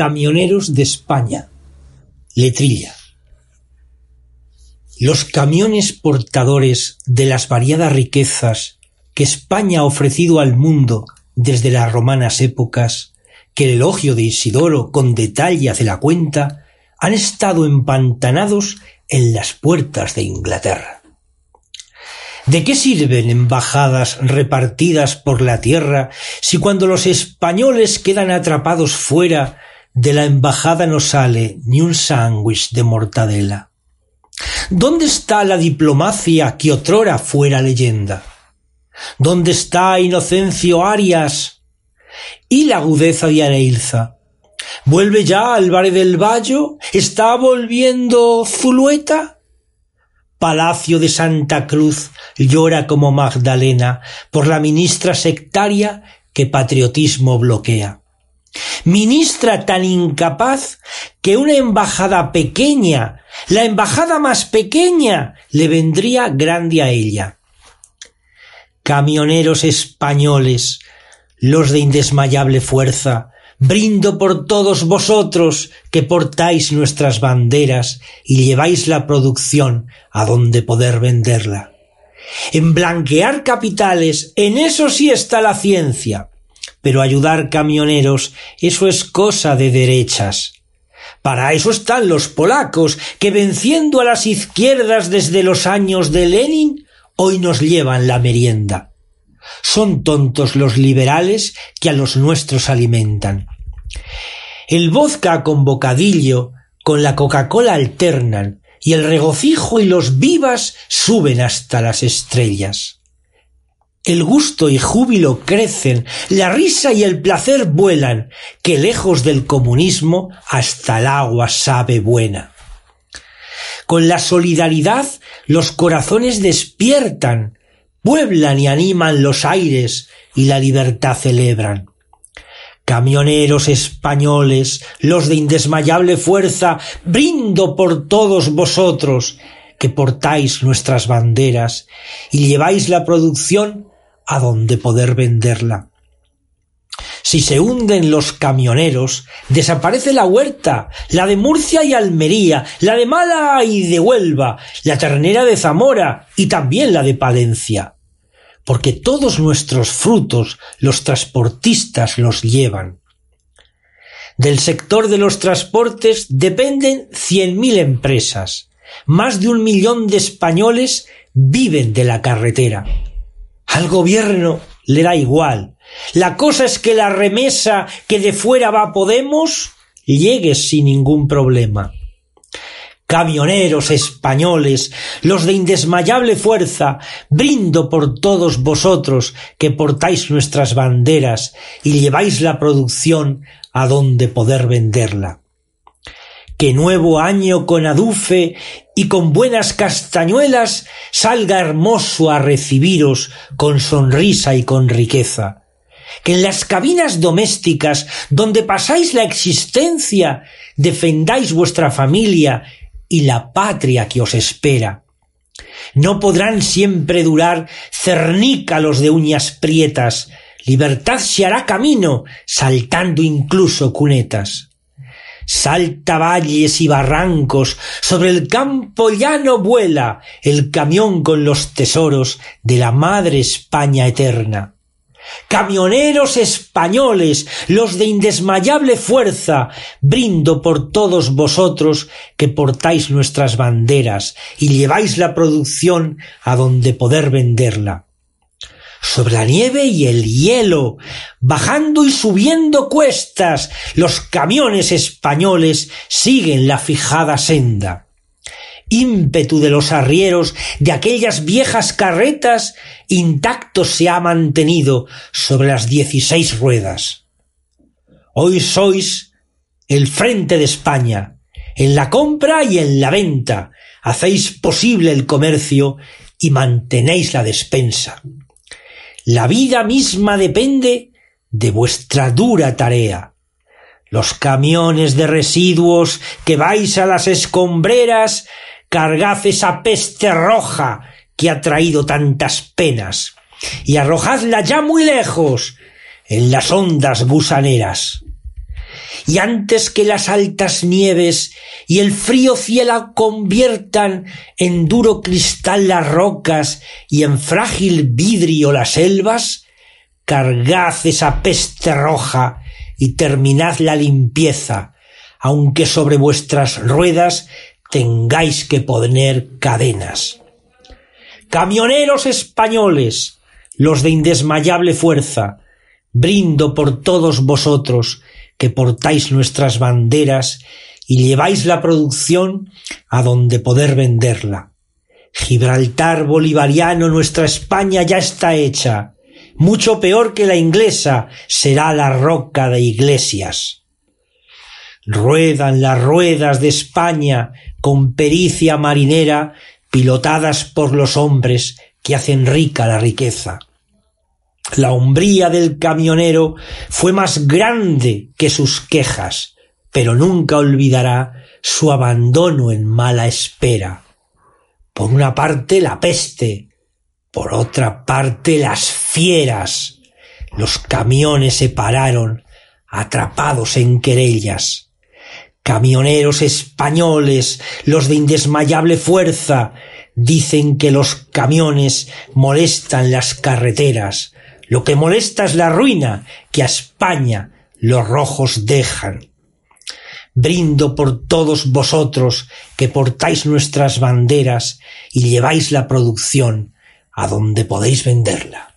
Camioneros de España. Letrilla. Los camiones portadores de las variadas riquezas que España ha ofrecido al mundo desde las romanas épocas, que el elogio de Isidoro con detalle hace la cuenta, han estado empantanados en las puertas de Inglaterra. ¿De qué sirven embajadas repartidas por la tierra si cuando los españoles quedan atrapados fuera de la embajada no sale ni un sándwich de mortadela. ¿Dónde está la diplomacia que otrora fuera leyenda? ¿Dónde está Inocencio Arias y la agudeza de Areilza? ¿Vuelve ya Álvarez del Valle? ¿Está volviendo Zulueta? Palacio de Santa Cruz llora como Magdalena por la ministra sectaria que patriotismo bloquea ministra tan incapaz que una embajada pequeña, la embajada más pequeña, le vendría grande a ella. Camioneros españoles, los de indesmayable fuerza, brindo por todos vosotros que portáis nuestras banderas y lleváis la producción a donde poder venderla. En blanquear capitales, en eso sí está la ciencia pero ayudar camioneros, eso es cosa de derechas. Para eso están los polacos, que venciendo a las izquierdas desde los años de Lenin, hoy nos llevan la merienda. Son tontos los liberales que a los nuestros alimentan. El vodka con bocadillo, con la Coca-Cola alternan, y el regocijo y los vivas suben hasta las estrellas. El gusto y júbilo crecen, la risa y el placer vuelan, que lejos del comunismo hasta el agua sabe buena. Con la solidaridad los corazones despiertan, pueblan y animan los aires y la libertad celebran. Camioneros españoles, los de indesmayable fuerza, brindo por todos vosotros, que portáis nuestras banderas y lleváis la producción a donde poder venderla. Si se hunden los camioneros, desaparece la huerta, la de Murcia y Almería, la de Málaga y de Huelva, la ternera de Zamora y también la de Palencia. Porque todos nuestros frutos los transportistas los llevan. Del sector de los transportes dependen cien mil empresas. Más de un millón de españoles viven de la carretera. Al gobierno le da igual. La cosa es que la remesa que de fuera va a Podemos llegue sin ningún problema. Camioneros españoles, los de indesmayable fuerza, brindo por todos vosotros que portáis nuestras banderas y lleváis la producción a donde poder venderla que nuevo año con adufe y con buenas castañuelas salga hermoso a recibiros con sonrisa y con riqueza. Que en las cabinas domésticas donde pasáis la existencia defendáis vuestra familia y la patria que os espera. No podrán siempre durar cernícalos de uñas prietas, libertad se hará camino, saltando incluso cunetas salta valles y barrancos, sobre el campo llano vuela el camión con los tesoros de la madre España eterna. Camioneros españoles, los de indesmayable fuerza, brindo por todos vosotros que portáis nuestras banderas y lleváis la producción a donde poder venderla. Sobre la nieve y el hielo, bajando y subiendo cuestas, los camiones españoles siguen la fijada senda ímpetu de los arrieros de aquellas viejas carretas intacto se ha mantenido sobre las dieciséis ruedas. Hoy sois el frente de España, en la compra y en la venta, hacéis posible el comercio y mantenéis la despensa. La vida misma depende de vuestra dura tarea. Los camiones de residuos que vais a las escombreras cargad esa peste roja que ha traído tantas penas, y arrojadla ya muy lejos, en las ondas gusaneras. Y antes que las altas nieves y el frío cielo conviertan en duro cristal las rocas y en frágil vidrio las selvas, cargad esa peste roja y terminad la limpieza, aunque sobre vuestras ruedas tengáis que poner cadenas. Camioneros españoles, los de indesmayable fuerza, brindo por todos vosotros que portáis nuestras banderas y lleváis la producción a donde poder venderla. Gibraltar bolivariano, nuestra España ya está hecha. Mucho peor que la inglesa será la roca de iglesias. Ruedan las ruedas de España con pericia marinera pilotadas por los hombres que hacen rica la riqueza. La hombría del camionero fue más grande que sus quejas, pero nunca olvidará su abandono en mala espera. Por una parte la peste, por otra parte las fieras. Los camiones se pararon, atrapados en querellas camioneros españoles, los de indesmayable fuerza, dicen que los camiones molestan las carreteras. Lo que molesta es la ruina que a España los rojos dejan. Brindo por todos vosotros que portáis nuestras banderas y lleváis la producción a donde podéis venderla.